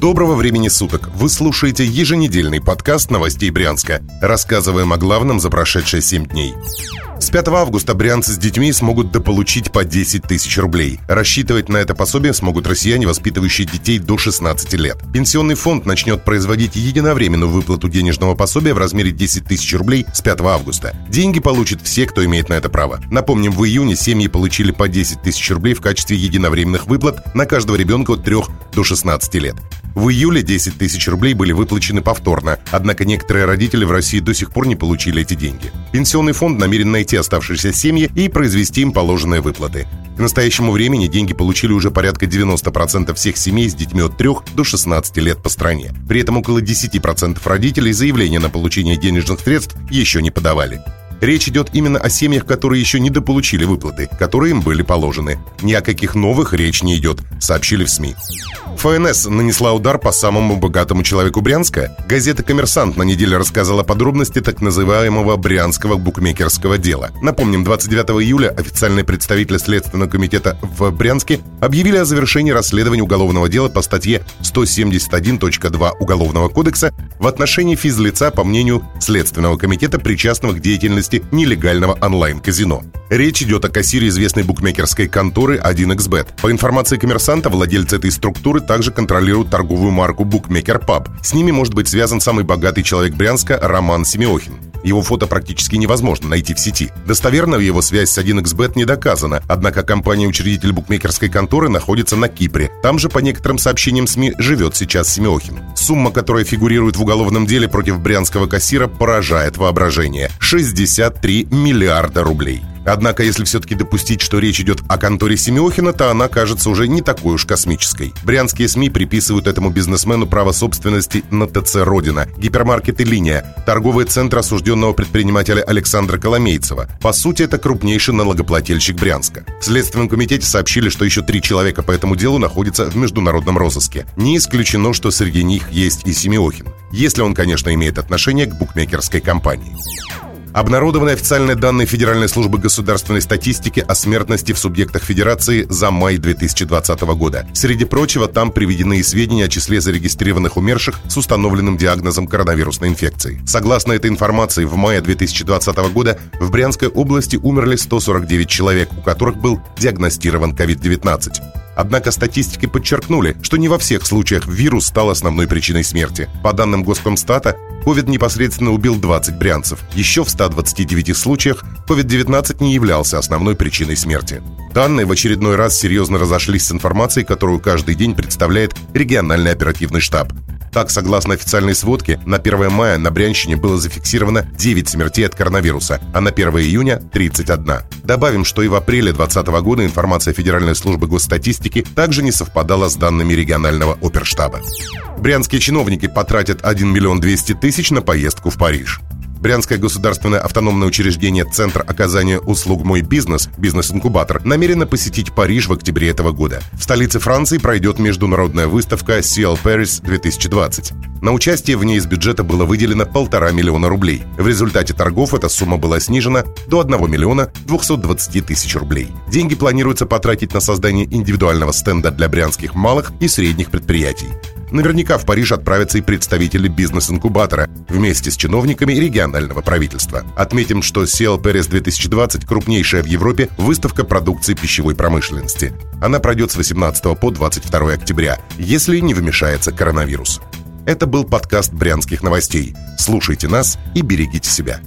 Доброго времени суток! Вы слушаете еженедельный подкаст новостей Брянска. Рассказываем о главном за прошедшие 7 дней. С 5 августа брянцы с детьми смогут дополучить по 10 тысяч рублей. Рассчитывать на это пособие смогут россияне, воспитывающие детей до 16 лет. Пенсионный фонд начнет производить единовременную выплату денежного пособия в размере 10 тысяч рублей с 5 августа. Деньги получат все, кто имеет на это право. Напомним, в июне семьи получили по 10 тысяч рублей в качестве единовременных выплат на каждого ребенка от 3 до 16 лет. В июле 10 тысяч рублей были выплачены повторно, однако некоторые родители в России до сих пор не получили эти деньги. Пенсионный фонд намерен найти оставшиеся семьи и произвести им положенные выплаты. К настоящему времени деньги получили уже порядка 90% всех семей с детьми от 3 до 16 лет по стране. При этом около 10% родителей заявления на получение денежных средств еще не подавали. Речь идет именно о семьях, которые еще не дополучили выплаты, которые им были положены. Ни о каких новых речь не идет, сообщили в СМИ. ФНС нанесла удар по самому богатому человеку Брянска. Газета «Коммерсант» на неделе рассказала подробности так называемого брянского букмекерского дела. Напомним, 29 июля официальные представители Следственного комитета в Брянске объявили о завершении расследования уголовного дела по статье 171.2 Уголовного кодекса в отношении физлица, по мнению Следственного комитета, причастного к деятельности нелегального онлайн-казино. Речь идет о кассире известной букмекерской конторы 1xbet. По информации коммерсанта, владельцы этой структуры также контролируют торговую марку Bookmaker Pub. С ними может быть связан самый богатый человек Брянска Роман Семиохин. Его фото практически невозможно найти в сети. Достоверно его связь с 1xbet не доказана, однако компания-учредитель букмекерской конторы находится на Кипре. Там же, по некоторым сообщениям СМИ, живет сейчас Семиохин. Сумма, которая фигурирует в уголовном деле против брянского кассира, поражает воображение. 63 миллиарда рублей. Однако, если все-таки допустить, что речь идет о конторе Семиохина, то она кажется уже не такой уж космической. Брянские СМИ приписывают этому бизнесмену право собственности на ТЦ «Родина», гипермаркеты «Линия», торговый центр осужденного предпринимателя Александра Коломейцева. По сути, это крупнейший налогоплательщик Брянска. В Следственном комитете сообщили, что еще три человека по этому делу находятся в международном розыске. Не исключено, что среди них есть и Семиохин. Если он, конечно, имеет отношение к букмекерской компании. Обнародованы официальные данные Федеральной службы государственной статистики о смертности в субъектах Федерации за май 2020 года. Среди прочего, там приведены и сведения о числе зарегистрированных умерших с установленным диагнозом коронавирусной инфекции. Согласно этой информации, в мае 2020 года в Брянской области умерли 149 человек, у которых был диагностирован COVID-19. Однако статистики подчеркнули, что не во всех случаях вирус стал основной причиной смерти. По данным Госкомстата, COVID непосредственно убил 20 брянцев. Еще в 129 случаях COVID-19 не являлся основной причиной смерти. Данные в очередной раз серьезно разошлись с информацией, которую каждый день представляет региональный оперативный штаб. Так, согласно официальной сводке, на 1 мая на Брянщине было зафиксировано 9 смертей от коронавируса, а на 1 июня – 31. Добавим, что и в апреле 2020 года информация Федеральной службы госстатистики также не совпадала с данными регионального оперштаба. Брянские чиновники потратят 1 миллион 200 тысяч на поездку в Париж. Брянское государственное автономное учреждение Центр оказания услуг «Мой бизнес» бизнес-инкубатор намерено посетить Париж в октябре этого года. В столице Франции пройдет международная выставка CL Paris 2020. На участие в ней из бюджета было выделено полтора миллиона рублей. В результате торгов эта сумма была снижена до 1 миллиона 220 тысяч рублей. Деньги планируется потратить на создание индивидуального стенда для брянских малых и средних предприятий. Наверняка в Париж отправятся и представители бизнес-инкубатора вместе с чиновниками регионального правительства. Отметим, что CL Paris 2020 – крупнейшая в Европе выставка продукции пищевой промышленности. Она пройдет с 18 по 22 октября, если не вмешается коронавирус. Это был подкаст «Брянских новостей». Слушайте нас и берегите себя.